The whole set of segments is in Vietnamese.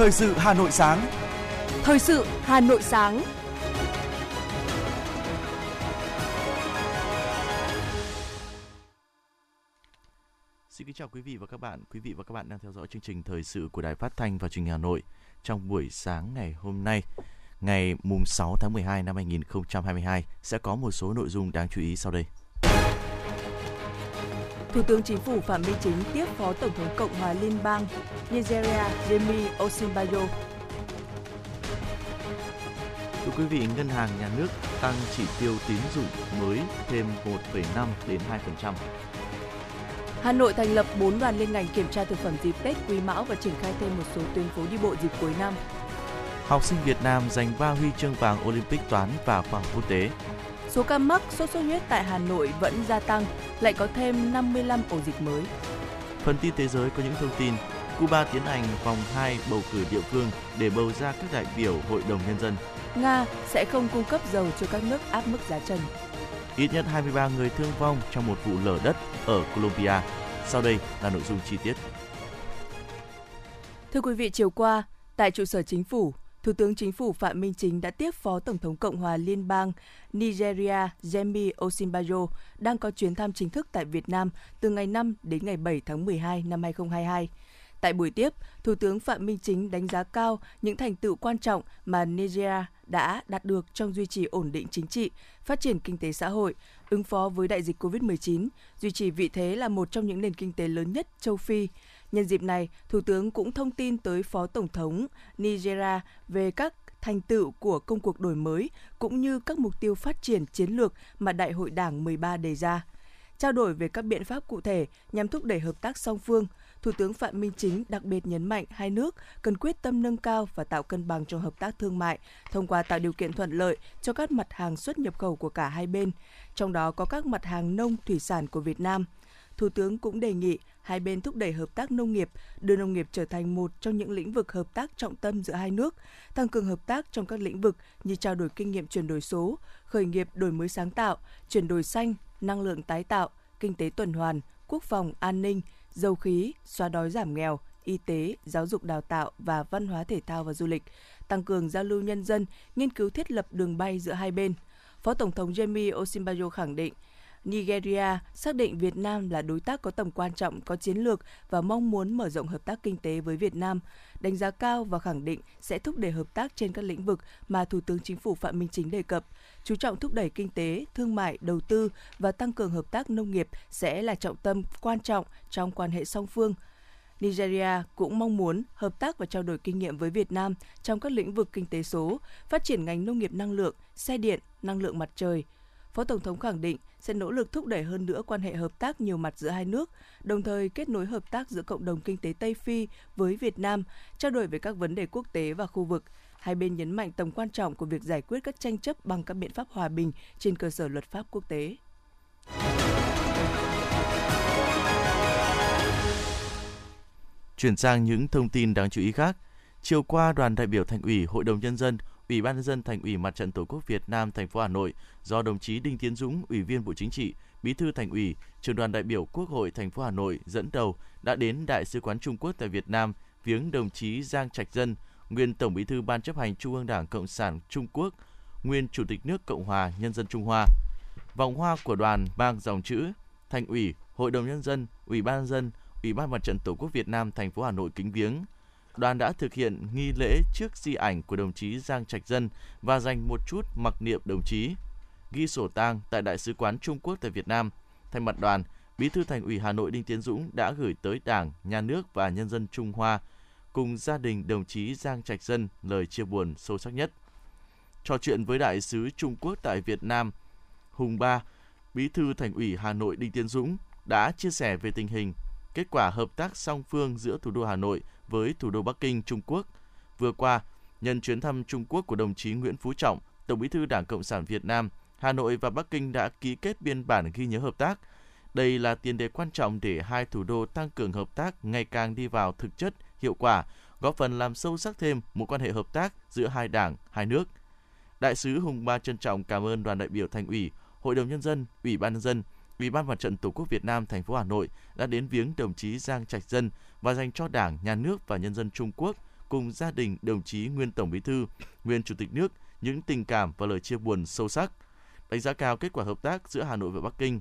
Thời sự Hà Nội sáng. Thời sự Hà Nội sáng. Xin kính chào quý vị và các bạn. Quý vị và các bạn đang theo dõi chương trình thời sự của Đài Phát thanh và Truyền hình Hà Nội trong buổi sáng ngày hôm nay, ngày mùng 6 tháng 12 năm 2022 sẽ có một số nội dung đáng chú ý sau đây. Thủ tướng Chính phủ Phạm Minh Chính tiếp Phó Tổng thống Cộng hòa Liên bang Nigeria Yemi Osinbajo. Thưa quý vị, Ngân hàng Nhà nước tăng chỉ tiêu tín dụng mới thêm 1,5 đến 2%. Hà Nội thành lập 4 đoàn liên ngành kiểm tra thực phẩm dịp Tết Quý Mão và triển khai thêm một số tuyến phố đi bộ dịp cuối năm. Học sinh Việt Nam giành 3 huy chương vàng Olympic toán và khoa học quốc tế. Số ca mắc sốt xuất huyết tại Hà Nội vẫn gia tăng, lại có thêm 55 ổ dịch mới. Phần tin thế giới có những thông tin Cuba tiến hành vòng 2 bầu cử địa phương để bầu ra các đại biểu Hội đồng Nhân dân. Nga sẽ không cung cấp dầu cho các nước áp mức giá trần. Ít nhất 23 người thương vong trong một vụ lở đất ở Colombia. Sau đây là nội dung chi tiết. Thưa quý vị, chiều qua, tại trụ sở chính phủ, Thủ tướng Chính phủ Phạm Minh Chính đã tiếp Phó Tổng thống Cộng hòa Liên bang Nigeria Yemi Osinbajo đang có chuyến thăm chính thức tại Việt Nam từ ngày 5 đến ngày 7 tháng 12 năm 2022. Tại buổi tiếp, Thủ tướng Phạm Minh Chính đánh giá cao những thành tựu quan trọng mà Nigeria đã đạt được trong duy trì ổn định chính trị, phát triển kinh tế xã hội, ứng phó với đại dịch COVID-19, duy trì vị thế là một trong những nền kinh tế lớn nhất châu Phi. Nhân dịp này, Thủ tướng cũng thông tin tới Phó Tổng thống Nigeria về các thành tựu của công cuộc đổi mới cũng như các mục tiêu phát triển chiến lược mà Đại hội Đảng 13 đề ra. Trao đổi về các biện pháp cụ thể nhằm thúc đẩy hợp tác song phương, Thủ tướng Phạm Minh Chính đặc biệt nhấn mạnh hai nước cần quyết tâm nâng cao và tạo cân bằng trong hợp tác thương mại thông qua tạo điều kiện thuận lợi cho các mặt hàng xuất nhập khẩu của cả hai bên, trong đó có các mặt hàng nông thủy sản của Việt Nam. Thủ tướng cũng đề nghị hai bên thúc đẩy hợp tác nông nghiệp, đưa nông nghiệp trở thành một trong những lĩnh vực hợp tác trọng tâm giữa hai nước, tăng cường hợp tác trong các lĩnh vực như trao đổi kinh nghiệm chuyển đổi số, khởi nghiệp đổi mới sáng tạo, chuyển đổi xanh, năng lượng tái tạo, kinh tế tuần hoàn, quốc phòng an ninh, dầu khí, xóa đói giảm nghèo, y tế, giáo dục đào tạo và văn hóa thể thao và du lịch, tăng cường giao lưu nhân dân, nghiên cứu thiết lập đường bay giữa hai bên. Phó Tổng thống Jamie Osinbajo khẳng định, Nigeria xác định Việt Nam là đối tác có tầm quan trọng, có chiến lược và mong muốn mở rộng hợp tác kinh tế với Việt Nam, đánh giá cao và khẳng định sẽ thúc đẩy hợp tác trên các lĩnh vực mà Thủ tướng Chính phủ Phạm Minh Chính đề cập. Chú trọng thúc đẩy kinh tế, thương mại, đầu tư và tăng cường hợp tác nông nghiệp sẽ là trọng tâm quan trọng trong quan hệ song phương. Nigeria cũng mong muốn hợp tác và trao đổi kinh nghiệm với Việt Nam trong các lĩnh vực kinh tế số, phát triển ngành nông nghiệp năng lượng, xe điện, năng lượng mặt trời, Phó Tổng thống khẳng định sẽ nỗ lực thúc đẩy hơn nữa quan hệ hợp tác nhiều mặt giữa hai nước, đồng thời kết nối hợp tác giữa cộng đồng kinh tế Tây Phi với Việt Nam, trao đổi về các vấn đề quốc tế và khu vực. Hai bên nhấn mạnh tầm quan trọng của việc giải quyết các tranh chấp bằng các biện pháp hòa bình trên cơ sở luật pháp quốc tế. Chuyển sang những thông tin đáng chú ý khác. Chiều qua, đoàn đại biểu Thành ủy, Hội đồng nhân dân, Ủy ban nhân dân Thành ủy Mặt trận Tổ quốc Việt Nam thành phố Hà Nội do đồng chí Đinh Tiến Dũng, Ủy viên Bộ Chính trị, Bí thư Thành ủy, Trưởng đoàn đại biểu Quốc hội thành phố Hà Nội dẫn đầu đã đến Đại sứ quán Trung Quốc tại Việt Nam viếng đồng chí Giang Trạch Dân, nguyên Tổng Bí thư Ban chấp hành Trung ương Đảng Cộng sản Trung Quốc, nguyên Chủ tịch nước Cộng hòa Nhân dân Trung Hoa. Vòng hoa của đoàn mang dòng chữ Thành ủy, Hội đồng nhân dân, Ủy ban nhân dân, Ủy ban Mặt trận Tổ quốc Việt Nam thành phố Hà Nội kính viếng đoàn đã thực hiện nghi lễ trước di ảnh của đồng chí Giang Trạch Dân và dành một chút mặc niệm đồng chí. Ghi sổ tang tại Đại sứ quán Trung Quốc tại Việt Nam. Thay mặt đoàn, Bí thư Thành ủy Hà Nội Đinh Tiến Dũng đã gửi tới Đảng, Nhà nước và nhân dân Trung Hoa cùng gia đình đồng chí Giang Trạch Dân lời chia buồn sâu sắc nhất. Trò chuyện với đại sứ Trung Quốc tại Việt Nam, Hùng Ba, Bí thư Thành ủy Hà Nội Đinh Tiến Dũng đã chia sẻ về tình hình, kết quả hợp tác song phương giữa thủ đô Hà Nội với thủ đô Bắc Kinh, Trung Quốc. Vừa qua, nhân chuyến thăm Trung Quốc của đồng chí Nguyễn Phú Trọng, Tổng Bí thư Đảng Cộng sản Việt Nam, Hà Nội và Bắc Kinh đã ký kết biên bản ghi nhớ hợp tác. Đây là tiền đề quan trọng để hai thủ đô tăng cường hợp tác ngày càng đi vào thực chất, hiệu quả, góp phần làm sâu sắc thêm mối quan hệ hợp tác giữa hai đảng, hai nước. Đại sứ Hùng Ba trân trọng cảm ơn đoàn đại biểu Thành ủy, Hội đồng nhân dân, Ủy ban nhân dân, Ủy ban Mặt trận Tổ quốc Việt Nam thành phố Hà Nội đã đến viếng đồng chí Giang Trạch Dân và dành cho Đảng, Nhà nước và nhân dân Trung Quốc cùng gia đình đồng chí nguyên Tổng Bí thư, nguyên Chủ tịch nước những tình cảm và lời chia buồn sâu sắc. Đánh giá cao kết quả hợp tác giữa Hà Nội và Bắc Kinh,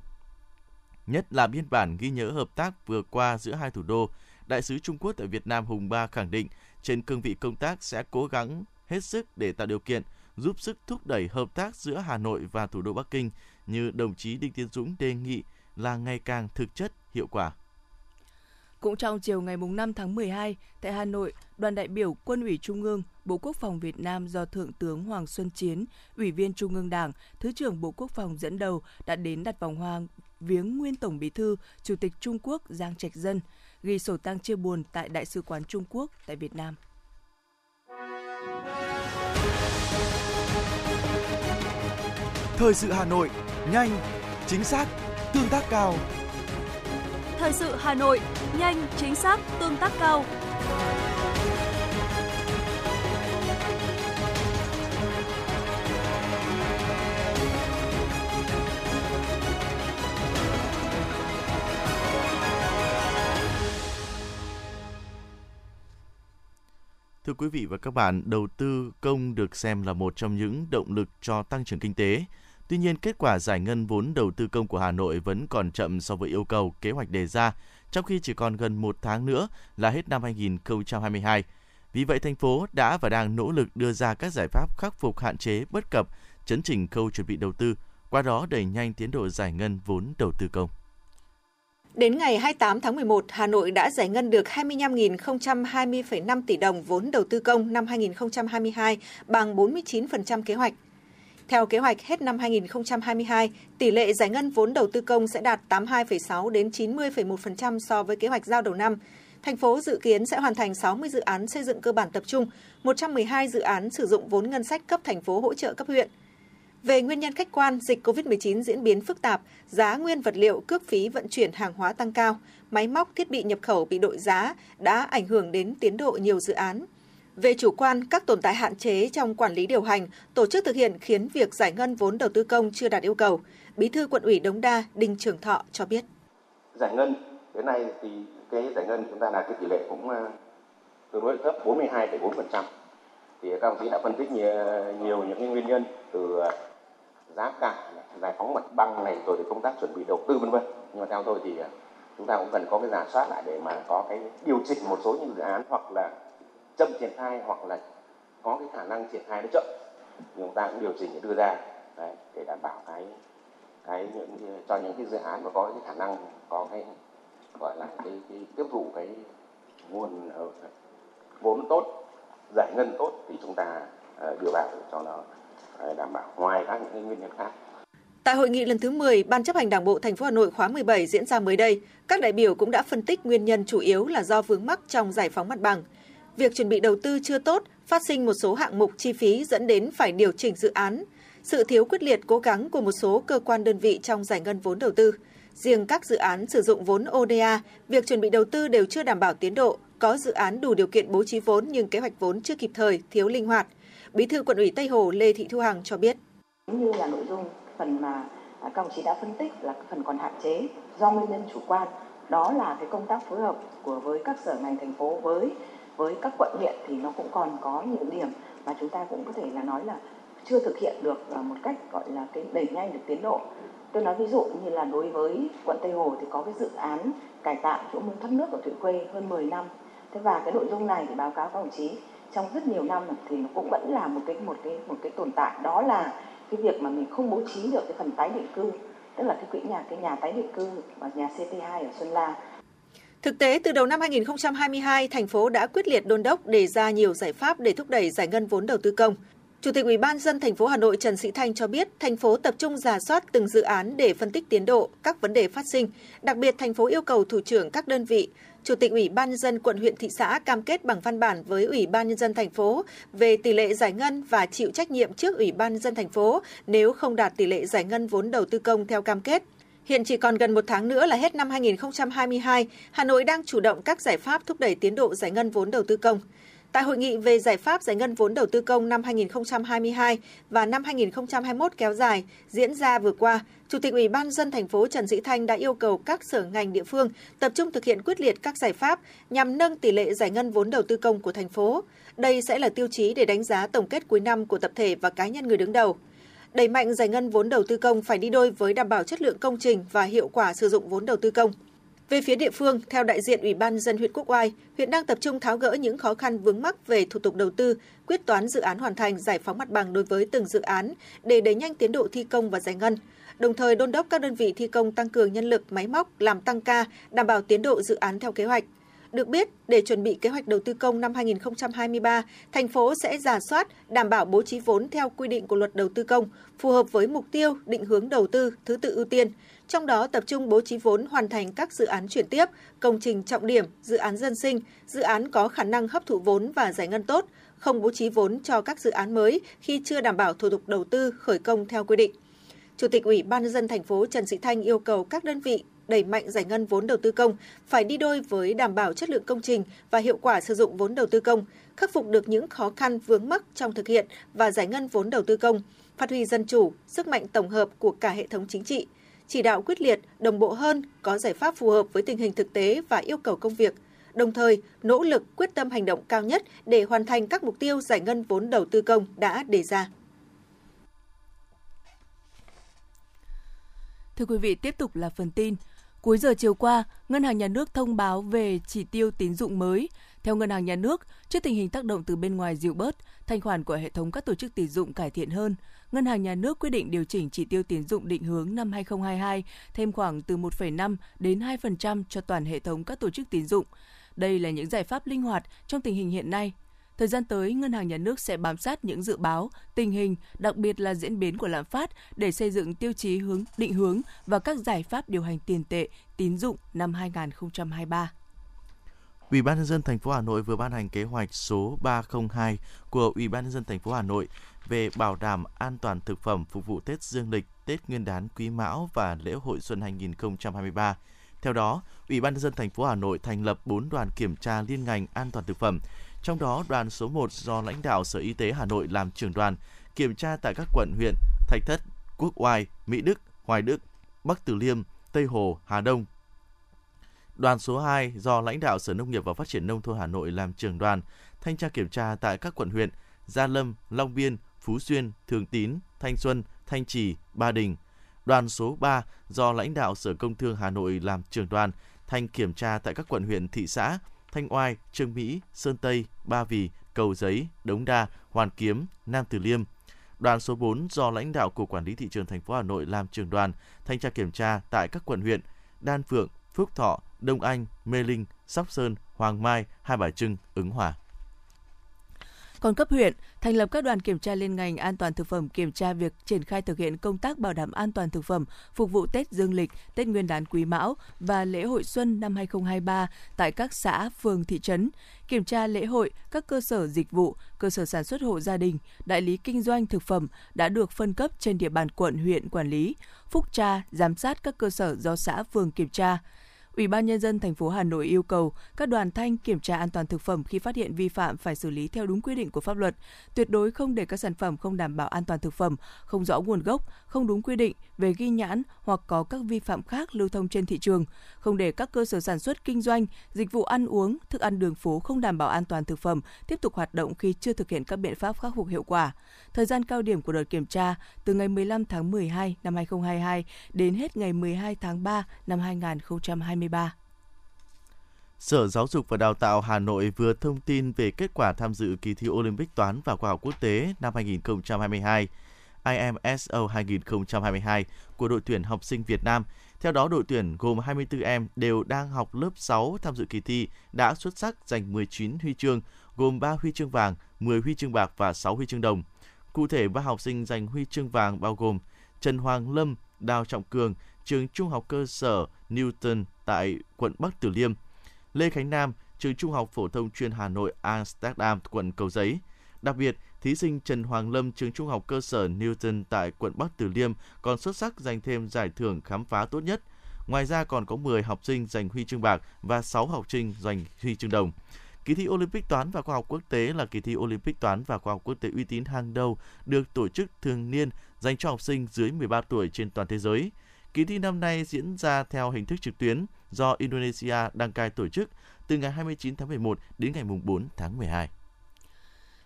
nhất là biên bản ghi nhớ hợp tác vừa qua giữa hai thủ đô. Đại sứ Trung Quốc tại Việt Nam Hùng Ba khẳng định trên cương vị công tác sẽ cố gắng hết sức để tạo điều kiện giúp sức thúc đẩy hợp tác giữa Hà Nội và thủ đô Bắc Kinh như đồng chí Đinh Tiến Dũng đề nghị là ngày càng thực chất, hiệu quả. Cũng trong chiều ngày 5 tháng 12, tại Hà Nội, đoàn đại biểu Quân ủy Trung ương, Bộ Quốc phòng Việt Nam do Thượng tướng Hoàng Xuân Chiến, Ủy viên Trung ương Đảng, Thứ trưởng Bộ Quốc phòng dẫn đầu đã đến đặt vòng hoa viếng nguyên Tổng Bí thư, Chủ tịch Trung Quốc Giang Trạch Dân, ghi sổ tang chia buồn tại Đại sứ quán Trung Quốc tại Việt Nam. Thời sự Hà Nội, nhanh, chính xác, tương tác cao. Thời sự Hà Nội, nhanh, chính xác, tương tác cao. Thưa quý vị và các bạn, đầu tư công được xem là một trong những động lực cho tăng trưởng kinh tế. Tuy nhiên, kết quả giải ngân vốn đầu tư công của Hà Nội vẫn còn chậm so với yêu cầu kế hoạch đề ra, trong khi chỉ còn gần một tháng nữa là hết năm 2022. Vì vậy, thành phố đã và đang nỗ lực đưa ra các giải pháp khắc phục hạn chế bất cập, chấn chỉnh khâu chuẩn bị đầu tư, qua đó đẩy nhanh tiến độ giải ngân vốn đầu tư công. Đến ngày 28 tháng 11, Hà Nội đã giải ngân được 25.020,5 tỷ đồng vốn đầu tư công năm 2022, bằng 49% kế hoạch. Theo kế hoạch, hết năm 2022, tỷ lệ giải ngân vốn đầu tư công sẽ đạt 82,6 đến 90,1% so với kế hoạch giao đầu năm. Thành phố dự kiến sẽ hoàn thành 60 dự án xây dựng cơ bản tập trung, 112 dự án sử dụng vốn ngân sách cấp thành phố hỗ trợ cấp huyện. Về nguyên nhân khách quan, dịch COVID-19 diễn biến phức tạp, giá nguyên vật liệu, cước phí vận chuyển hàng hóa tăng cao, máy móc, thiết bị nhập khẩu bị đội giá đã ảnh hưởng đến tiến độ nhiều dự án. Về chủ quan, các tồn tại hạn chế trong quản lý điều hành, tổ chức thực hiện khiến việc giải ngân vốn đầu tư công chưa đạt yêu cầu. Bí thư quận ủy Đống Đa Đinh Trường Thọ cho biết. Giải ngân đến nay thì cái giải ngân chúng ta đạt cái tỷ lệ cũng ờ, tương đối thấp 42,4%. Thì các đồng chí đã phân tích nhiều, nhiều những cái nguyên nhân từ ờ, giá cả, giải phóng mặt bằng này rồi thì công tác chuẩn bị đầu tư vân vân. Nhưng mà theo tôi thì ờ, chúng ta cũng cần có cái giả soát lại để mà có cái điều chỉnh một số những dự án hoặc là chậm triển khai hoặc là có cái khả năng triển khai nó chậm. Thì chúng ta cũng điều chỉnh để đưa ra đấy, để đảm bảo cái cái những cho những cái dự án mà có cái khả năng có cái gọi là cái, cái tiếp thụ cái nguồn ờ, vốn tốt giải ngân tốt thì chúng ta uh, đưa vào cho nó uh, đảm bảo ngoài các những cái nguyên nhân khác. Tại hội nghị lần thứ 10, Ban chấp hành Đảng bộ thành phố Hà Nội khóa 17 diễn ra mới đây, các đại biểu cũng đã phân tích nguyên nhân chủ yếu là do vướng mắc trong giải phóng mặt bằng, việc chuẩn bị đầu tư chưa tốt, phát sinh một số hạng mục chi phí dẫn đến phải điều chỉnh dự án, sự thiếu quyết liệt cố gắng của một số cơ quan đơn vị trong giải ngân vốn đầu tư. Riêng các dự án sử dụng vốn ODA, việc chuẩn bị đầu tư đều chưa đảm bảo tiến độ, có dự án đủ điều kiện bố trí vốn nhưng kế hoạch vốn chưa kịp thời, thiếu linh hoạt. Bí thư quận ủy Tây Hồ Lê Thị Thu Hằng cho biết. Như là nội dung phần mà các đồng chí đã phân tích là phần còn hạn chế do nguyên nhân chủ quan, đó là cái công tác phối hợp của với các sở ngành thành phố với với các quận huyện thì nó cũng còn có những điểm mà chúng ta cũng có thể là nói là chưa thực hiện được à, một cách, gọi là, cái, đẩy nhanh được tiến độ. Tôi nói ví dụ như là đối với quận Tây Hồ thì có cái dự án cải tạo chỗ mương thoát nước ở Thụy Khuê hơn 10 năm. Thế và cái nội dung này thì báo cáo các đồng chí, trong rất nhiều năm thì nó cũng vẫn là một cái một cái một cái tồn tại. Đó là cái việc mà mình không bố trí được cái phần tái định cư, tức là cái quỹ nhà, cái nhà tái định cư và nhà CT2 ở Xuân La. Thực tế, từ đầu năm 2022, thành phố đã quyết liệt đôn đốc đề ra nhiều giải pháp để thúc đẩy giải ngân vốn đầu tư công. Chủ tịch Ủy ban dân thành phố Hà Nội Trần Sĩ Thanh cho biết, thành phố tập trung giả soát từng dự án để phân tích tiến độ, các vấn đề phát sinh. Đặc biệt, thành phố yêu cầu thủ trưởng các đơn vị, Chủ tịch Ủy ban nhân dân quận huyện thị xã cam kết bằng văn bản với Ủy ban nhân dân thành phố về tỷ lệ giải ngân và chịu trách nhiệm trước Ủy ban dân thành phố nếu không đạt tỷ lệ giải ngân vốn đầu tư công theo cam kết. Hiện chỉ còn gần một tháng nữa là hết năm 2022, Hà Nội đang chủ động các giải pháp thúc đẩy tiến độ giải ngân vốn đầu tư công. Tại hội nghị về giải pháp giải ngân vốn đầu tư công năm 2022 và năm 2021 kéo dài diễn ra vừa qua, Chủ tịch Ủy ban dân thành phố Trần Sĩ Thanh đã yêu cầu các sở ngành địa phương tập trung thực hiện quyết liệt các giải pháp nhằm nâng tỷ lệ giải ngân vốn đầu tư công của thành phố. Đây sẽ là tiêu chí để đánh giá tổng kết cuối năm của tập thể và cá nhân người đứng đầu. Đẩy mạnh giải ngân vốn đầu tư công phải đi đôi với đảm bảo chất lượng công trình và hiệu quả sử dụng vốn đầu tư công. Về phía địa phương, theo đại diện Ủy ban dân huyện Quốc Oai, huyện đang tập trung tháo gỡ những khó khăn vướng mắc về thủ tục đầu tư, quyết toán dự án hoàn thành giải phóng mặt bằng đối với từng dự án để đẩy nhanh tiến độ thi công và giải ngân. Đồng thời đôn đốc các đơn vị thi công tăng cường nhân lực, máy móc, làm tăng ca, đảm bảo tiến độ dự án theo kế hoạch. Được biết, để chuẩn bị kế hoạch đầu tư công năm 2023, thành phố sẽ giả soát, đảm bảo bố trí vốn theo quy định của luật đầu tư công, phù hợp với mục tiêu, định hướng đầu tư, thứ tự ưu tiên, trong đó tập trung bố trí vốn hoàn thành các dự án chuyển tiếp, công trình trọng điểm, dự án dân sinh, dự án có khả năng hấp thụ vốn và giải ngân tốt, không bố trí vốn cho các dự án mới khi chưa đảm bảo thủ tục đầu tư khởi công theo quy định. Chủ tịch Ủy ban nhân dân thành phố Trần Sĩ Thanh yêu cầu các đơn vị đẩy mạnh giải ngân vốn đầu tư công phải đi đôi với đảm bảo chất lượng công trình và hiệu quả sử dụng vốn đầu tư công, khắc phục được những khó khăn vướng mắc trong thực hiện và giải ngân vốn đầu tư công, phát huy dân chủ, sức mạnh tổng hợp của cả hệ thống chính trị, chỉ đạo quyết liệt, đồng bộ hơn, có giải pháp phù hợp với tình hình thực tế và yêu cầu công việc, đồng thời nỗ lực quyết tâm hành động cao nhất để hoàn thành các mục tiêu giải ngân vốn đầu tư công đã đề ra. Thưa quý vị, tiếp tục là phần tin. Cuối giờ chiều qua, Ngân hàng Nhà nước thông báo về chỉ tiêu tín dụng mới. Theo Ngân hàng Nhà nước, trước tình hình tác động từ bên ngoài dịu bớt, thanh khoản của hệ thống các tổ chức tín dụng cải thiện hơn. Ngân hàng Nhà nước quyết định điều chỉnh chỉ tiêu tín dụng định hướng năm 2022 thêm khoảng từ 1,5 đến 2% cho toàn hệ thống các tổ chức tín dụng. Đây là những giải pháp linh hoạt trong tình hình hiện nay Thời gian tới, Ngân hàng Nhà nước sẽ bám sát những dự báo, tình hình, đặc biệt là diễn biến của lạm phát để xây dựng tiêu chí hướng định hướng và các giải pháp điều hành tiền tệ, tín dụng năm 2023. Ủy ban nhân dân thành phố Hà Nội vừa ban hành kế hoạch số 302 của Ủy ban nhân dân thành phố Hà Nội về bảo đảm an toàn thực phẩm phục vụ Tết Dương lịch, Tết Nguyên đán Quý Mão và lễ hội xuân 2023. Theo đó, Ủy ban nhân dân thành phố Hà Nội thành lập 4 đoàn kiểm tra liên ngành an toàn thực phẩm trong đó, đoàn số 1 do lãnh đạo Sở Y tế Hà Nội làm trưởng đoàn, kiểm tra tại các quận huyện Thạch Thất, Quốc Oai, Mỹ Đức, Hoài Đức, Bắc Từ Liêm, Tây Hồ, Hà Đông. Đoàn số 2 do lãnh đạo Sở Nông nghiệp và Phát triển Nông thôn Hà Nội làm trưởng đoàn, thanh tra kiểm tra tại các quận huyện Gia Lâm, Long Biên, Phú Xuyên, Thường Tín, Thanh Xuân, Thanh Trì, Ba Đình. Đoàn số 3 do lãnh đạo Sở Công Thương Hà Nội làm trưởng đoàn, thanh kiểm tra tại các quận huyện, thị xã, Thanh Oai, Trương Mỹ, Sơn Tây, Ba Vì, Cầu Giấy, Đống Đa, Hoàn Kiếm, Nam Từ Liêm. Đoàn số 4 do lãnh đạo Cục Quản lý Thị trường thành phố Hà Nội làm trường đoàn, thanh tra kiểm tra tại các quận huyện Đan Phượng, Phúc Thọ, Đông Anh, Mê Linh, Sóc Sơn, Hoàng Mai, Hai Bà Trưng, Ứng Hòa. Còn cấp huyện, thành lập các đoàn kiểm tra liên ngành an toàn thực phẩm kiểm tra việc triển khai thực hiện công tác bảo đảm an toàn thực phẩm phục vụ Tết Dương lịch, Tết Nguyên đán Quý Mão và lễ hội xuân năm 2023 tại các xã, phường, thị trấn, kiểm tra lễ hội, các cơ sở dịch vụ, cơ sở sản xuất hộ gia đình, đại lý kinh doanh thực phẩm đã được phân cấp trên địa bàn quận, huyện quản lý, phúc tra, giám sát các cơ sở do xã, phường kiểm tra. Ủy ban nhân dân thành phố Hà Nội yêu cầu các đoàn thanh kiểm tra an toàn thực phẩm khi phát hiện vi phạm phải xử lý theo đúng quy định của pháp luật, tuyệt đối không để các sản phẩm không đảm bảo an toàn thực phẩm, không rõ nguồn gốc, không đúng quy định về ghi nhãn hoặc có các vi phạm khác lưu thông trên thị trường, không để các cơ sở sản xuất kinh doanh, dịch vụ ăn uống, thức ăn đường phố không đảm bảo an toàn thực phẩm tiếp tục hoạt động khi chưa thực hiện các biện pháp khắc phục hiệu quả. Thời gian cao điểm của đợt kiểm tra từ ngày 15 tháng 12 năm 2022 đến hết ngày 12 tháng 3 năm 2023. Sở Giáo dục và Đào tạo Hà Nội vừa thông tin về kết quả tham dự kỳ thi Olympic toán và khoa học quốc tế năm 2022 IMSO 2022 của đội tuyển học sinh Việt Nam. Theo đó, đội tuyển gồm 24 em đều đang học lớp 6 tham dự kỳ thi đã xuất sắc giành 19 huy chương, gồm 3 huy chương vàng, 10 huy chương bạc và 6 huy chương đồng. Cụ thể, ba học sinh giành huy chương vàng bao gồm Trần Hoàng Lâm, Đào Trọng Cường, trường Trung học cơ sở Newton tại quận Bắc Từ Liêm, Lê Khánh Nam, trường Trung học phổ thông chuyên Hà Nội Amsterdam, quận Cầu Giấy. Đặc biệt, thí sinh Trần Hoàng Lâm, trường Trung học cơ sở Newton tại quận Bắc Từ Liêm còn xuất sắc giành thêm giải thưởng khám phá tốt nhất. Ngoài ra còn có 10 học sinh giành huy chương bạc và 6 học sinh giành huy chương đồng. Kỳ thi Olympic toán và khoa học quốc tế là kỳ thi Olympic toán và khoa học quốc tế uy tín hàng đầu được tổ chức thường niên dành cho học sinh dưới 13 tuổi trên toàn thế giới. Kỳ thi năm nay diễn ra theo hình thức trực tuyến do Indonesia đăng cai tổ chức từ ngày 29 tháng 11 đến ngày 4 tháng 12.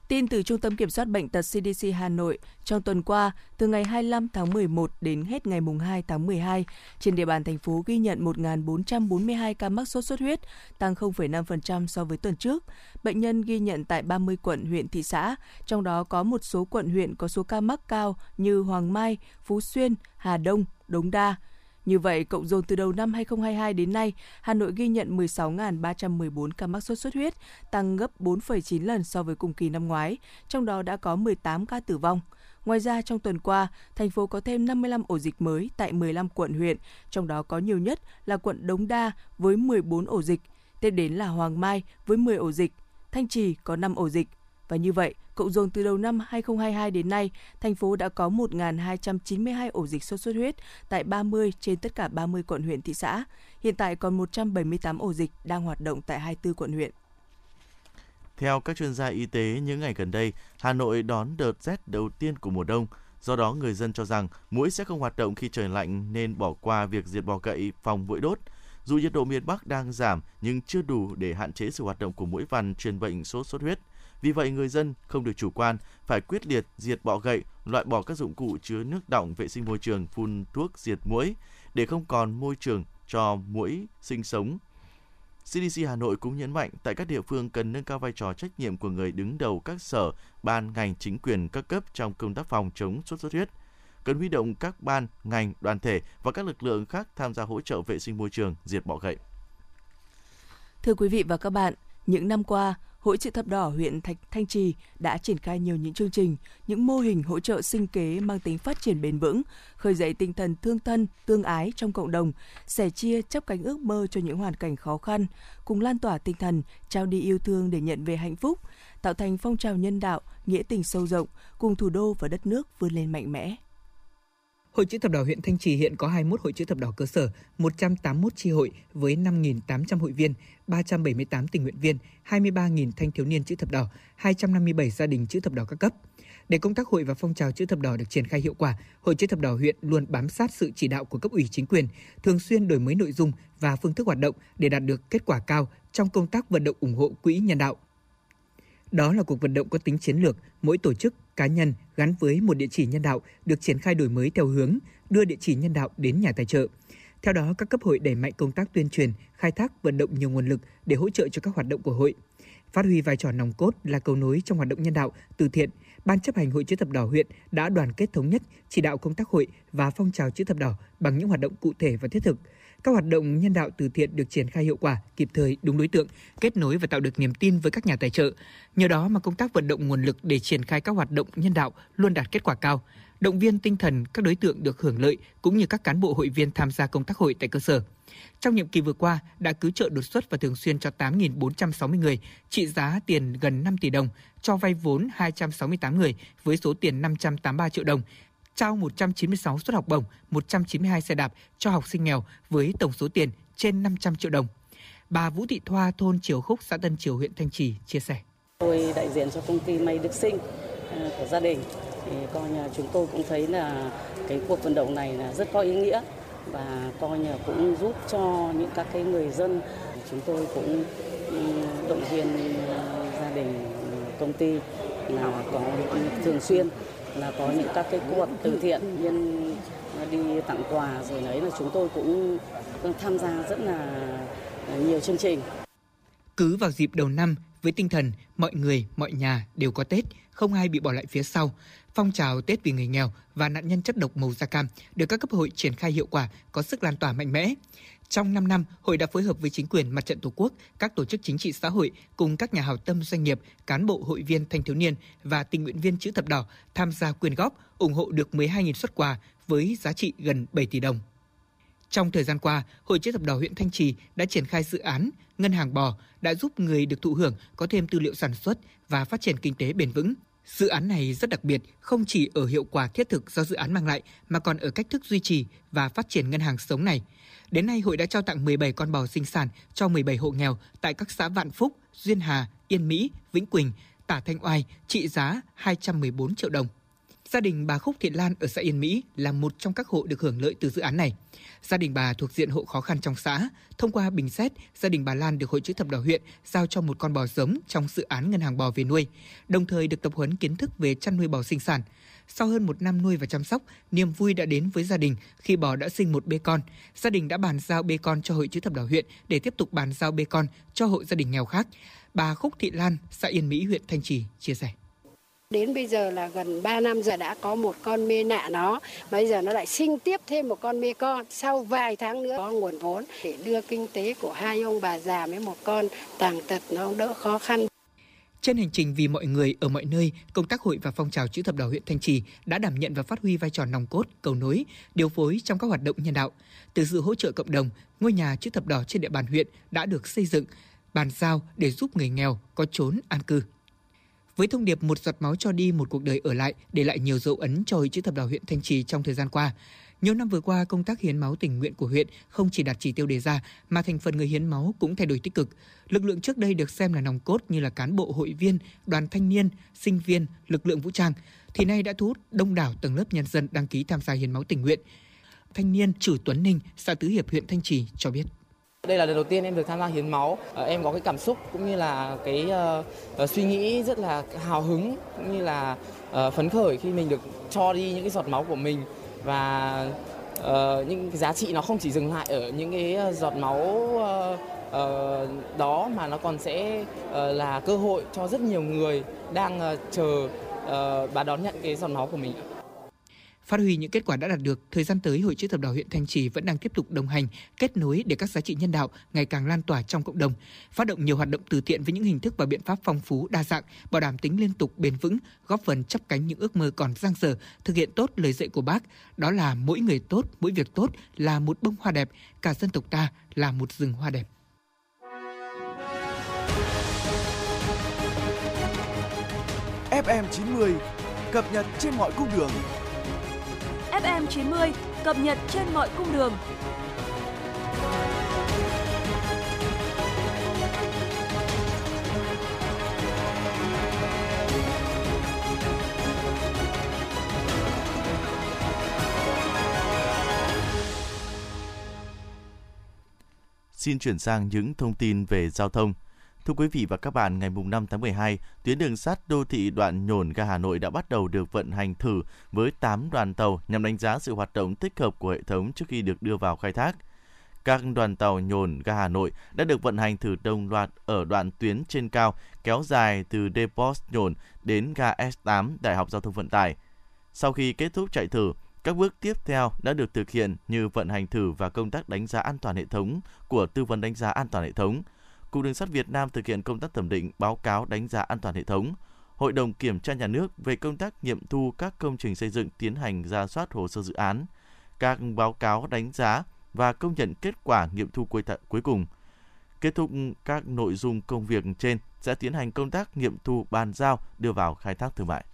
Tin từ Trung tâm Kiểm soát Bệnh tật CDC Hà Nội, trong tuần qua, từ ngày 25 tháng 11 đến hết ngày 2 tháng 12, trên địa bàn thành phố ghi nhận 1.442 ca mắc sốt xuất huyết, tăng 0,5% so với tuần trước. Bệnh nhân ghi nhận tại 30 quận, huyện, thị xã, trong đó có một số quận, huyện có số ca mắc cao như Hoàng Mai, Phú Xuyên, Hà Đông, Đống Đa, như vậy, cộng dồn từ đầu năm 2022 đến nay, Hà Nội ghi nhận 16.314 ca mắc sốt xuất huyết, tăng gấp 4,9 lần so với cùng kỳ năm ngoái, trong đó đã có 18 ca tử vong. Ngoài ra, trong tuần qua, thành phố có thêm 55 ổ dịch mới tại 15 quận huyện, trong đó có nhiều nhất là quận Đống Đa với 14 ổ dịch, tiếp đến là Hoàng Mai với 10 ổ dịch, Thanh Trì có 5 ổ dịch. Và như vậy, cộng dồn từ đầu năm 2022 đến nay, thành phố đã có 1.292 ổ dịch sốt xuất huyết tại 30 trên tất cả 30 quận huyện thị xã. Hiện tại còn 178 ổ dịch đang hoạt động tại 24 quận huyện. Theo các chuyên gia y tế, những ngày gần đây, Hà Nội đón đợt rét đầu tiên của mùa đông. Do đó, người dân cho rằng mũi sẽ không hoạt động khi trời lạnh nên bỏ qua việc diệt bò gậy phòng mũi đốt. Dù nhiệt độ miền Bắc đang giảm nhưng chưa đủ để hạn chế sự hoạt động của mũi vằn truyền bệnh sốt xuất huyết. Vì vậy, người dân không được chủ quan, phải quyết liệt diệt bọ gậy, loại bỏ các dụng cụ chứa nước đọng vệ sinh môi trường phun thuốc diệt muỗi để không còn môi trường cho muỗi sinh sống. CDC Hà Nội cũng nhấn mạnh tại các địa phương cần nâng cao vai trò trách nhiệm của người đứng đầu các sở, ban, ngành, chính quyền các cấp trong công tác phòng chống sốt xuất huyết. Cần huy động các ban, ngành, đoàn thể và các lực lượng khác tham gia hỗ trợ vệ sinh môi trường, diệt bọ gậy. Thưa quý vị và các bạn, những năm qua, Hội chữ thập đỏ huyện Thạch Thanh Trì đã triển khai nhiều những chương trình, những mô hình hỗ trợ sinh kế mang tính phát triển bền vững, khơi dậy tinh thần thương thân, tương ái trong cộng đồng, sẻ chia chấp cánh ước mơ cho những hoàn cảnh khó khăn, cùng lan tỏa tinh thần trao đi yêu thương để nhận về hạnh phúc, tạo thành phong trào nhân đạo, nghĩa tình sâu rộng, cùng thủ đô và đất nước vươn lên mạnh mẽ. Hội chữ thập đỏ huyện Thanh Trì hiện có 21 hội chữ thập đỏ cơ sở, 181 chi hội với 5.800 hội viên, 378 tình nguyện viên, 23.000 thanh thiếu niên chữ thập đỏ, 257 gia đình chữ thập đỏ các cấp. Để công tác hội và phong trào chữ thập đỏ được triển khai hiệu quả, Hội chữ thập đỏ huyện luôn bám sát sự chỉ đạo của cấp ủy chính quyền, thường xuyên đổi mới nội dung và phương thức hoạt động để đạt được kết quả cao trong công tác vận động ủng hộ quỹ nhân đạo. Đó là cuộc vận động có tính chiến lược, mỗi tổ chức, cá nhân gắn với một địa chỉ nhân đạo được triển khai đổi mới theo hướng đưa địa chỉ nhân đạo đến nhà tài trợ. Theo đó, các cấp hội đẩy mạnh công tác tuyên truyền, khai thác vận động nhiều nguồn lực để hỗ trợ cho các hoạt động của hội. Phát huy vai trò nòng cốt là cầu nối trong hoạt động nhân đạo, từ thiện, Ban chấp hành Hội chữ thập đỏ huyện đã đoàn kết thống nhất chỉ đạo công tác hội và phong trào chữ thập đỏ bằng những hoạt động cụ thể và thiết thực – các hoạt động nhân đạo từ thiện được triển khai hiệu quả, kịp thời, đúng đối tượng, kết nối và tạo được niềm tin với các nhà tài trợ. Nhờ đó mà công tác vận động nguồn lực để triển khai các hoạt động nhân đạo luôn đạt kết quả cao, động viên tinh thần các đối tượng được hưởng lợi cũng như các cán bộ hội viên tham gia công tác hội tại cơ sở. Trong nhiệm kỳ vừa qua, đã cứu trợ đột xuất và thường xuyên cho 8.460 người, trị giá tiền gần 5 tỷ đồng, cho vay vốn 268 người với số tiền 583 triệu đồng, trao 196 suất học bổng, 192 xe đạp cho học sinh nghèo với tổng số tiền trên 500 triệu đồng. Bà Vũ Thị Thoa, thôn Triều Khúc, xã Tân Triều, huyện Thanh Trì chia sẻ. Tôi đại diện cho công ty May Đức Sinh à, của gia đình thì coi như chúng tôi cũng thấy là cái cuộc vận động này là rất có ý nghĩa và coi như cũng giúp cho những các cái người dân chúng tôi cũng ừ, động viên ừ, gia đình công ty là có ừ, thường xuyên là có những các cái cuộc từ thiện nhân ờ, đi tặng quà rồi đấy, là chúng tôi cũng tham gia rất là ờ, nhiều chương trình. Cứ vào dịp đầu năm với tinh thần mọi người, mọi nhà đều có Tết, không ai bị bỏ lại phía sau. Phong trào Tết vì người nghèo và nạn nhân chất độc màu da cam được các cấp hội triển khai hiệu quả, có sức lan tỏa mạnh mẽ. Trong 5 năm, hội đã phối hợp với chính quyền mặt trận Tổ quốc, các tổ chức chính trị xã hội cùng các nhà hảo tâm doanh nghiệp, cán bộ hội viên thanh thiếu niên và tình nguyện viên chữ thập đỏ tham gia quyên góp, ủng hộ được 12.000 xuất quà với giá trị gần 7 tỷ đồng. Trong thời gian qua, Hội chữ thập đỏ huyện Thanh Trì đã triển khai dự án Ngân hàng bò đã giúp người được thụ hưởng có thêm tư liệu sản xuất và phát triển kinh tế bền vững. Dự án này rất đặc biệt, không chỉ ở hiệu quả thiết thực do dự án mang lại mà còn ở cách thức duy trì và phát triển ngân hàng sống này – Đến nay, hội đã trao tặng 17 con bò sinh sản cho 17 hộ nghèo tại các xã Vạn Phúc, Duyên Hà, Yên Mỹ, Vĩnh Quỳnh, Tả Thanh Oai, trị giá 214 triệu đồng. Gia đình bà Khúc thị Lan ở xã Yên Mỹ là một trong các hộ được hưởng lợi từ dự án này. Gia đình bà thuộc diện hộ khó khăn trong xã. Thông qua bình xét, gia đình bà Lan được Hội chữ thập đỏ huyện giao cho một con bò giống trong dự án ngân hàng bò về nuôi, đồng thời được tập huấn kiến thức về chăn nuôi bò sinh sản. Sau hơn một năm nuôi và chăm sóc, niềm vui đã đến với gia đình khi bò đã sinh một bê con. Gia đình đã bàn giao bê con cho Hội chữ thập đỏ huyện để tiếp tục bàn giao bê con cho hộ gia đình nghèo khác. Bà Khúc Thị Lan, xã Yên Mỹ, huyện Thanh Trì chia sẻ. Đến bây giờ là gần 3 năm giờ đã có một con mê nạ nó, bây giờ nó lại sinh tiếp thêm một con mê con. Sau vài tháng nữa có nguồn vốn để đưa kinh tế của hai ông bà già với một con tàn tật nó đỡ khó khăn. Trên hành trình vì mọi người ở mọi nơi, công tác hội và phong trào chữ thập đỏ huyện Thanh Trì đã đảm nhận và phát huy vai trò nòng cốt, cầu nối, điều phối trong các hoạt động nhân đạo. Từ sự hỗ trợ cộng đồng, ngôi nhà chữ thập đỏ trên địa bàn huyện đã được xây dựng, bàn giao để giúp người nghèo có chốn an cư. Với thông điệp một giọt máu cho đi một cuộc đời ở lại, để lại nhiều dấu ấn cho hội chữ thập đỏ huyện Thanh Trì trong thời gian qua. Nhiều năm vừa qua, công tác hiến máu tình nguyện của huyện không chỉ đạt chỉ tiêu đề ra, mà thành phần người hiến máu cũng thay đổi tích cực. Lực lượng trước đây được xem là nòng cốt như là cán bộ hội viên, đoàn thanh niên, sinh viên, lực lượng vũ trang, thì nay đã thu hút đông đảo tầng lớp nhân dân đăng ký tham gia hiến máu tình nguyện. Thanh niên Trử Tuấn Ninh, xã Tứ Hiệp, huyện Thanh Trì cho biết. Đây là lần đầu tiên em được tham gia hiến máu. Ờ, em có cái cảm xúc cũng như là cái uh, suy nghĩ rất là hào hứng cũng như là uh, phấn khởi khi mình được cho đi những cái giọt máu của mình và uh, những cái giá trị nó không chỉ dừng lại ở những cái giọt máu uh, uh, đó mà nó còn sẽ uh, là cơ hội cho rất nhiều người đang uh, chờ uh, bà đón nhận cái giọt máu của mình. Phát huy những kết quả đã đạt được, thời gian tới Hội chữ thập đỏ huyện Thanh Trì vẫn đang tiếp tục đồng hành, kết nối để các giá trị nhân đạo ngày càng lan tỏa trong cộng đồng, phát động nhiều hoạt động từ thiện với những hình thức và biện pháp phong phú, đa dạng, bảo đảm tính liên tục bền vững, góp phần chấp cánh những ước mơ còn dang dở, thực hiện tốt lời dạy của Bác, đó là mỗi người tốt, mỗi việc tốt là một bông hoa đẹp, cả dân tộc ta là một rừng hoa đẹp. FM 90 cập nhật trên mọi cung đường. FM 90 cập nhật trên mọi cung đường. Xin chuyển sang những thông tin về giao thông. Thưa quý vị và các bạn, ngày 5 tháng 12, tuyến đường sắt đô thị đoạn Nhổn ga Hà Nội đã bắt đầu được vận hành thử với 8 đoàn tàu nhằm đánh giá sự hoạt động tích hợp của hệ thống trước khi được đưa vào khai thác. Các đoàn tàu Nhổn ga Hà Nội đã được vận hành thử đồng loạt ở đoạn tuyến trên cao kéo dài từ Depot Nhổn đến ga S8 Đại học Giao thông Vận tải. Sau khi kết thúc chạy thử, các bước tiếp theo đã được thực hiện như vận hành thử và công tác đánh giá an toàn hệ thống của tư vấn đánh giá an toàn hệ thống, Cục Đường sắt Việt Nam thực hiện công tác thẩm định báo cáo đánh giá an toàn hệ thống. Hội đồng kiểm tra nhà nước về công tác nghiệm thu các công trình xây dựng tiến hành ra soát hồ sơ dự án, các báo cáo đánh giá và công nhận kết quả nghiệm thu cuối, th- cuối cùng. Kết thúc các nội dung công việc trên sẽ tiến hành công tác nghiệm thu bàn giao đưa vào khai thác thương mại.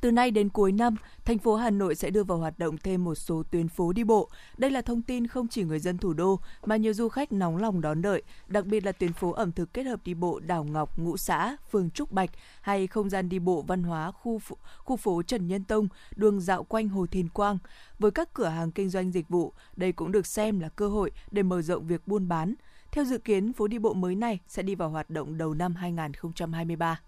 Từ nay đến cuối năm, thành phố Hà Nội sẽ đưa vào hoạt động thêm một số tuyến phố đi bộ. Đây là thông tin không chỉ người dân thủ đô mà nhiều du khách nóng lòng đón đợi, đặc biệt là tuyến phố ẩm thực kết hợp đi bộ Đào Ngọc, Ngũ Xã, phường Trúc Bạch hay không gian đi bộ văn hóa khu khu phố Trần Nhân Tông, đường dạo quanh Hồ Thiền Quang. Với các cửa hàng kinh doanh dịch vụ, đây cũng được xem là cơ hội để mở rộng việc buôn bán. Theo dự kiến, phố đi bộ mới này sẽ đi vào hoạt động đầu năm 2023.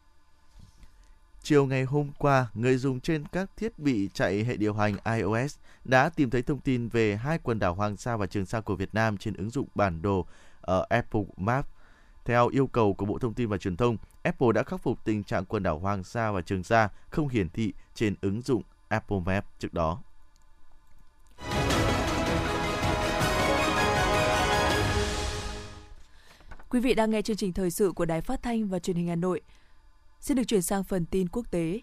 Chiều ngày hôm qua, người dùng trên các thiết bị chạy hệ điều hành iOS đã tìm thấy thông tin về hai quần đảo Hoàng Sa và Trường Sa của Việt Nam trên ứng dụng bản đồ ở Apple Maps. Theo yêu cầu của Bộ Thông tin và Truyền thông, Apple đã khắc phục tình trạng quần đảo Hoàng Sa và Trường Sa không hiển thị trên ứng dụng Apple Maps trước đó. Quý vị đang nghe chương trình thời sự của Đài Phát thanh và Truyền hình Hà Nội. Xin được chuyển sang phần tin quốc tế.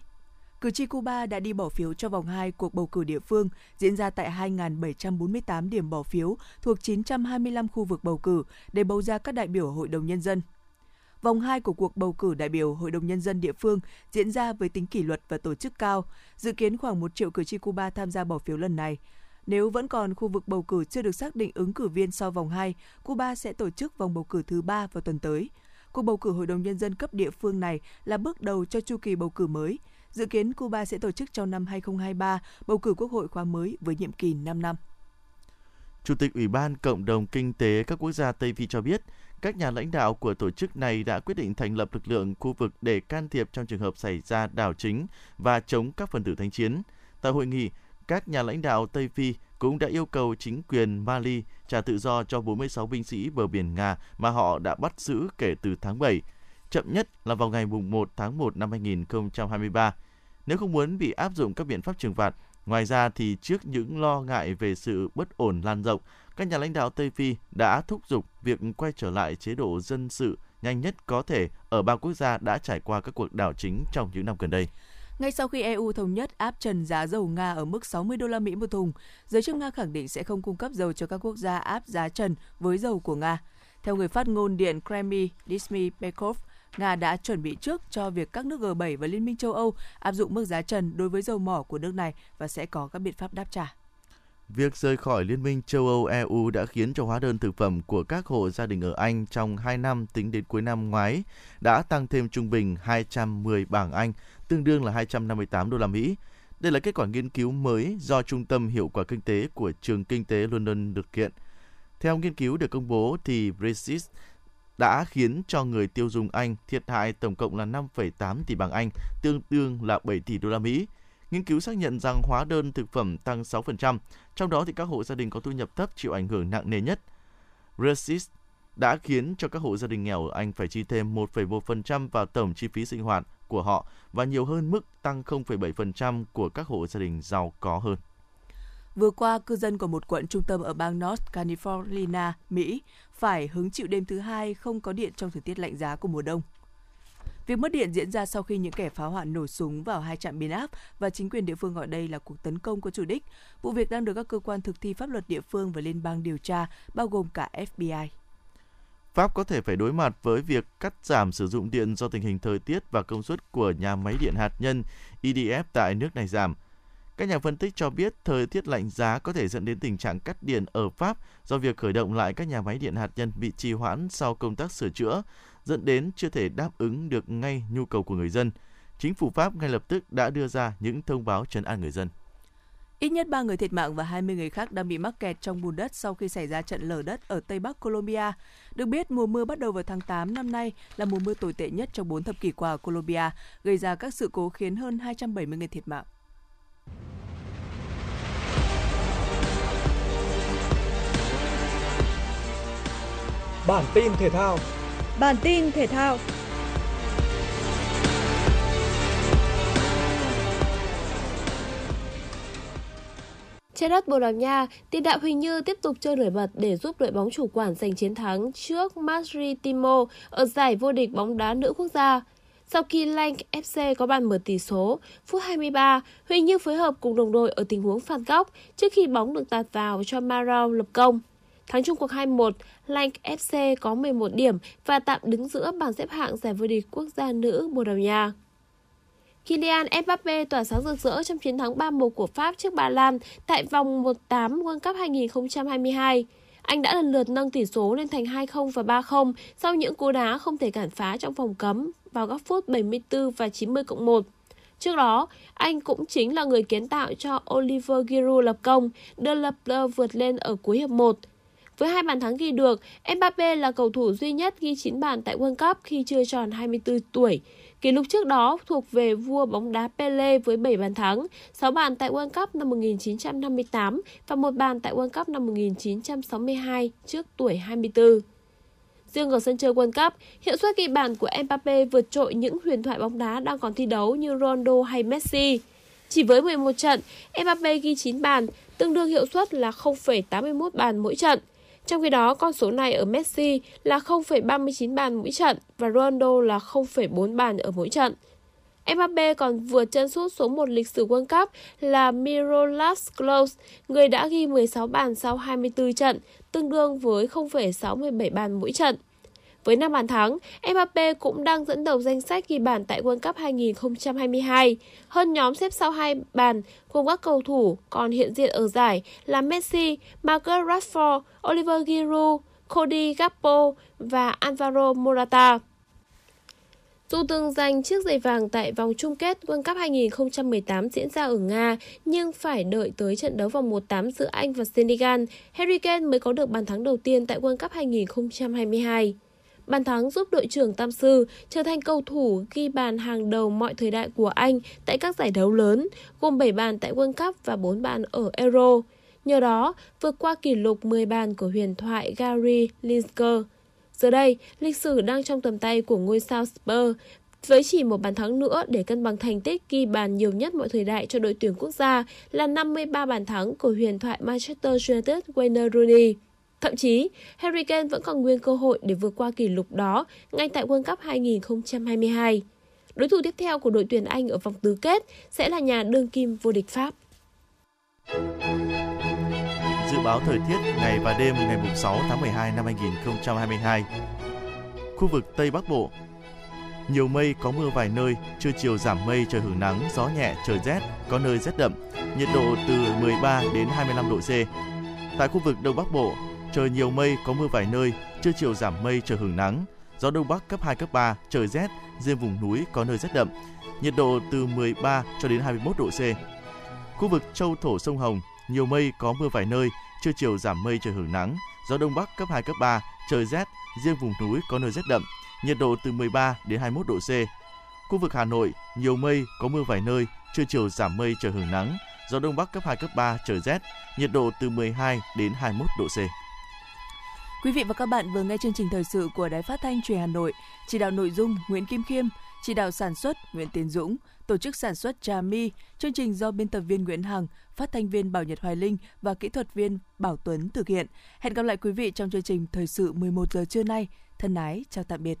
Cử tri Cuba đã đi bỏ phiếu cho vòng 2 cuộc bầu cử địa phương diễn ra tại 2.748 điểm bỏ phiếu thuộc 925 khu vực bầu cử để bầu ra các đại biểu Hội đồng Nhân dân. Vòng 2 của cuộc bầu cử đại biểu Hội đồng Nhân dân địa phương diễn ra với tính kỷ luật và tổ chức cao, dự kiến khoảng 1 triệu cử tri Cuba tham gia bỏ phiếu lần này. Nếu vẫn còn khu vực bầu cử chưa được xác định ứng cử viên sau vòng 2, Cuba sẽ tổ chức vòng bầu cử thứ ba vào tuần tới. Cuộc bầu cử Hội đồng Nhân dân cấp địa phương này là bước đầu cho chu kỳ bầu cử mới. Dự kiến Cuba sẽ tổ chức trong năm 2023 bầu cử quốc hội khóa mới với nhiệm kỳ 5 năm. Chủ tịch Ủy ban Cộng đồng Kinh tế các quốc gia Tây Phi cho biết, các nhà lãnh đạo của tổ chức này đã quyết định thành lập lực lượng khu vực để can thiệp trong trường hợp xảy ra đảo chính và chống các phần tử thanh chiến. Tại hội nghị, các nhà lãnh đạo Tây Phi cũng đã yêu cầu chính quyền Mali trả tự do cho 46 binh sĩ bờ biển Nga mà họ đã bắt giữ kể từ tháng 7, chậm nhất là vào ngày 1 tháng 1 năm 2023. Nếu không muốn bị áp dụng các biện pháp trừng phạt, ngoài ra thì trước những lo ngại về sự bất ổn lan rộng, các nhà lãnh đạo Tây Phi đã thúc giục việc quay trở lại chế độ dân sự nhanh nhất có thể ở ba quốc gia đã trải qua các cuộc đảo chính trong những năm gần đây. Ngay sau khi EU thống nhất áp trần giá dầu Nga ở mức 60 đô la Mỹ một thùng, giới chức Nga khẳng định sẽ không cung cấp dầu cho các quốc gia áp giá trần với dầu của Nga. Theo người phát ngôn Điện Kremlin Dmitry Peskov, Nga đã chuẩn bị trước cho việc các nước G7 và Liên minh châu Âu áp dụng mức giá trần đối với dầu mỏ của nước này và sẽ có các biện pháp đáp trả. Việc rời khỏi Liên minh châu Âu EU đã khiến cho hóa đơn thực phẩm của các hộ gia đình ở Anh trong 2 năm tính đến cuối năm ngoái đã tăng thêm trung bình 210 bảng Anh, tương đương là 258 đô la Mỹ. Đây là kết quả nghiên cứu mới do Trung tâm Hiệu quả Kinh tế của Trường Kinh tế London thực hiện. Theo nghiên cứu được công bố thì Brexit đã khiến cho người tiêu dùng Anh thiệt hại tổng cộng là 5,8 tỷ bảng Anh, tương đương là 7 tỷ đô la Mỹ. Nghiên cứu xác nhận rằng hóa đơn thực phẩm tăng 6%, trong đó thì các hộ gia đình có thu nhập thấp chịu ảnh hưởng nặng nề nhất. Brexit đã khiến cho các hộ gia đình nghèo ở Anh phải chi thêm 1,1% vào tổng chi phí sinh hoạt của họ và nhiều hơn mức tăng 0,7% của các hộ gia đình giàu có hơn. Vừa qua, cư dân của một quận trung tâm ở bang North Carolina, Mỹ phải hứng chịu đêm thứ hai không có điện trong thời tiết lạnh giá của mùa đông. Việc mất điện diễn ra sau khi những kẻ phá hoại nổ súng vào hai trạm biến áp và chính quyền địa phương gọi đây là cuộc tấn công có chủ đích. Vụ việc đang được các cơ quan thực thi pháp luật địa phương và liên bang điều tra, bao gồm cả FBI. Pháp có thể phải đối mặt với việc cắt giảm sử dụng điện do tình hình thời tiết và công suất của nhà máy điện hạt nhân EDF tại nước này giảm. Các nhà phân tích cho biết thời tiết lạnh giá có thể dẫn đến tình trạng cắt điện ở Pháp do việc khởi động lại các nhà máy điện hạt nhân bị trì hoãn sau công tác sửa chữa, dẫn đến chưa thể đáp ứng được ngay nhu cầu của người dân. Chính phủ Pháp ngay lập tức đã đưa ra những thông báo trấn an người dân. Ít nhất 3 người thiệt mạng và 20 người khác đang bị mắc kẹt trong bùn đất sau khi xảy ra trận lở đất ở Tây Bắc Colombia. Được biết, mùa mưa bắt đầu vào tháng 8 năm nay là mùa mưa tồi tệ nhất trong 4 thập kỷ qua ở Colombia, gây ra các sự cố khiến hơn 270 người thiệt mạng. Bản tin thể thao Bản tin thể thao Trên đất Bồ Đào Nha, tiền đạo Huỳnh Như tiếp tục chơi nổi bật để giúp đội bóng chủ quản giành chiến thắng trước Maritimo ở giải vô địch bóng đá nữ quốc gia. Sau khi Lank FC có bàn mở tỷ số, phút 23, Huỳnh Như phối hợp cùng đồng đội ở tình huống phạt góc trước khi bóng được tạt vào cho Marau lập công. Thắng chung cuộc 2-1, Lank FC có 11 điểm và tạm đứng giữa bảng xếp hạng giải vô địch quốc gia nữ Bồ Đào Nha. Kylian Mbappe tỏa sáng rực rỡ trong chiến thắng 3-1 của Pháp trước Ba Lan tại vòng 1-8 World Cup 2022. Anh đã lần lượt nâng tỷ số lên thành 2-0 và 3-0 sau những cú đá không thể cản phá trong vòng cấm vào các phút 74 và 90 cộng 1. Trước đó, anh cũng chính là người kiến tạo cho Oliver Giroud lập công, đưa lập vượt lên ở cuối hiệp 1. Với hai bàn thắng ghi được, Mbappe là cầu thủ duy nhất ghi 9 bàn tại World Cup khi chưa tròn 24 tuổi. Kỷ lục trước đó thuộc về vua bóng đá Pele với 7 bàn thắng, 6 bàn tại World Cup năm 1958 và một bàn tại World Cup năm 1962 trước tuổi 24. Riêng ở sân chơi World Cup, hiệu suất ghi bàn của Mbappe vượt trội những huyền thoại bóng đá đang còn thi đấu như Ronaldo hay Messi. Chỉ với 11 trận, Mbappe ghi 9 bàn, tương đương hiệu suất là 0,81 bàn mỗi trận – trong khi đó, con số này ở Messi là 0,39 bàn mỗi trận và Ronaldo là 0,4 bàn ở mỗi trận. Mbappe còn vượt chân sút số 1 lịch sử World Cup là Miroslav Klose, người đã ghi 16 bàn sau 24 trận, tương đương với 0,67 bàn mỗi trận. Với 5 bàn thắng, Mbappe cũng đang dẫn đầu danh sách ghi bàn tại World Cup 2022, hơn nhóm xếp sau hai bàn cùng các cầu thủ còn hiện diện ở giải là Messi, Marcus Rashford, Oliver Giroud, Cody Gakpo và Alvaro Morata. Dù từng giành chiếc giày vàng tại vòng chung kết World Cup 2018 diễn ra ở Nga, nhưng phải đợi tới trận đấu vòng 1-8 giữa Anh và Senegal, Harry Kane mới có được bàn thắng đầu tiên tại World Cup 2022. Bàn thắng giúp đội trưởng Tam Sư trở thành cầu thủ ghi bàn hàng đầu mọi thời đại của Anh tại các giải đấu lớn, gồm 7 bàn tại World Cup và 4 bàn ở Euro. Nhờ đó, vượt qua kỷ lục 10 bàn của huyền thoại Gary Lineker. Giờ đây, lịch sử đang trong tầm tay của ngôi sao Spurs với chỉ một bàn thắng nữa để cân bằng thành tích ghi bàn nhiều nhất mọi thời đại cho đội tuyển quốc gia là 53 bàn thắng của huyền thoại Manchester United Wayne Rooney. Thậm chí, Harry Kane vẫn còn nguyên cơ hội để vượt qua kỷ lục đó ngay tại World Cup 2022. Đối thủ tiếp theo của đội tuyển Anh ở vòng tứ kết sẽ là nhà đương kim vô địch Pháp. Dự báo thời tiết ngày và đêm ngày 6 tháng 12 năm 2022. Khu vực Tây Bắc Bộ nhiều mây có mưa vài nơi, trưa chiều giảm mây trời hưởng nắng, gió nhẹ, trời rét, có nơi rét đậm, nhiệt độ từ 13 đến 25 độ C. Tại khu vực Đông Bắc Bộ, trời nhiều mây có mưa vài nơi, trưa chiều giảm mây trời hưởng nắng, gió đông bắc cấp 2 cấp 3, trời rét, riêng vùng núi có nơi rét đậm, nhiệt độ từ 13 cho đến 21 độ C. Khu vực Châu Thổ sông Hồng, nhiều mây có mưa vài nơi, trưa chiều giảm mây trời hưởng nắng, gió đông bắc cấp 2 cấp 3, trời rét, riêng vùng núi có nơi rét đậm, nhiệt độ từ 13 đến 21 độ C. Khu vực Hà Nội, nhiều mây, có mưa vài nơi, trưa chiều giảm mây trời hưởng nắng, gió đông bắc cấp 2 cấp 3, trời rét, nhiệt độ từ 12 đến 21 độ C. Quý vị và các bạn vừa nghe chương trình thời sự của Đài Phát thanh Truyền Hà Nội, chỉ đạo nội dung Nguyễn Kim Khiêm, chỉ đạo sản xuất Nguyễn Tiến Dũng, tổ chức sản xuất Trà Mi, chương trình do biên tập viên Nguyễn Hằng, phát thanh viên Bảo Nhật Hoài Linh và kỹ thuật viên Bảo Tuấn thực hiện. Hẹn gặp lại quý vị trong chương trình thời sự 11 giờ trưa nay. Thân ái, chào tạm biệt.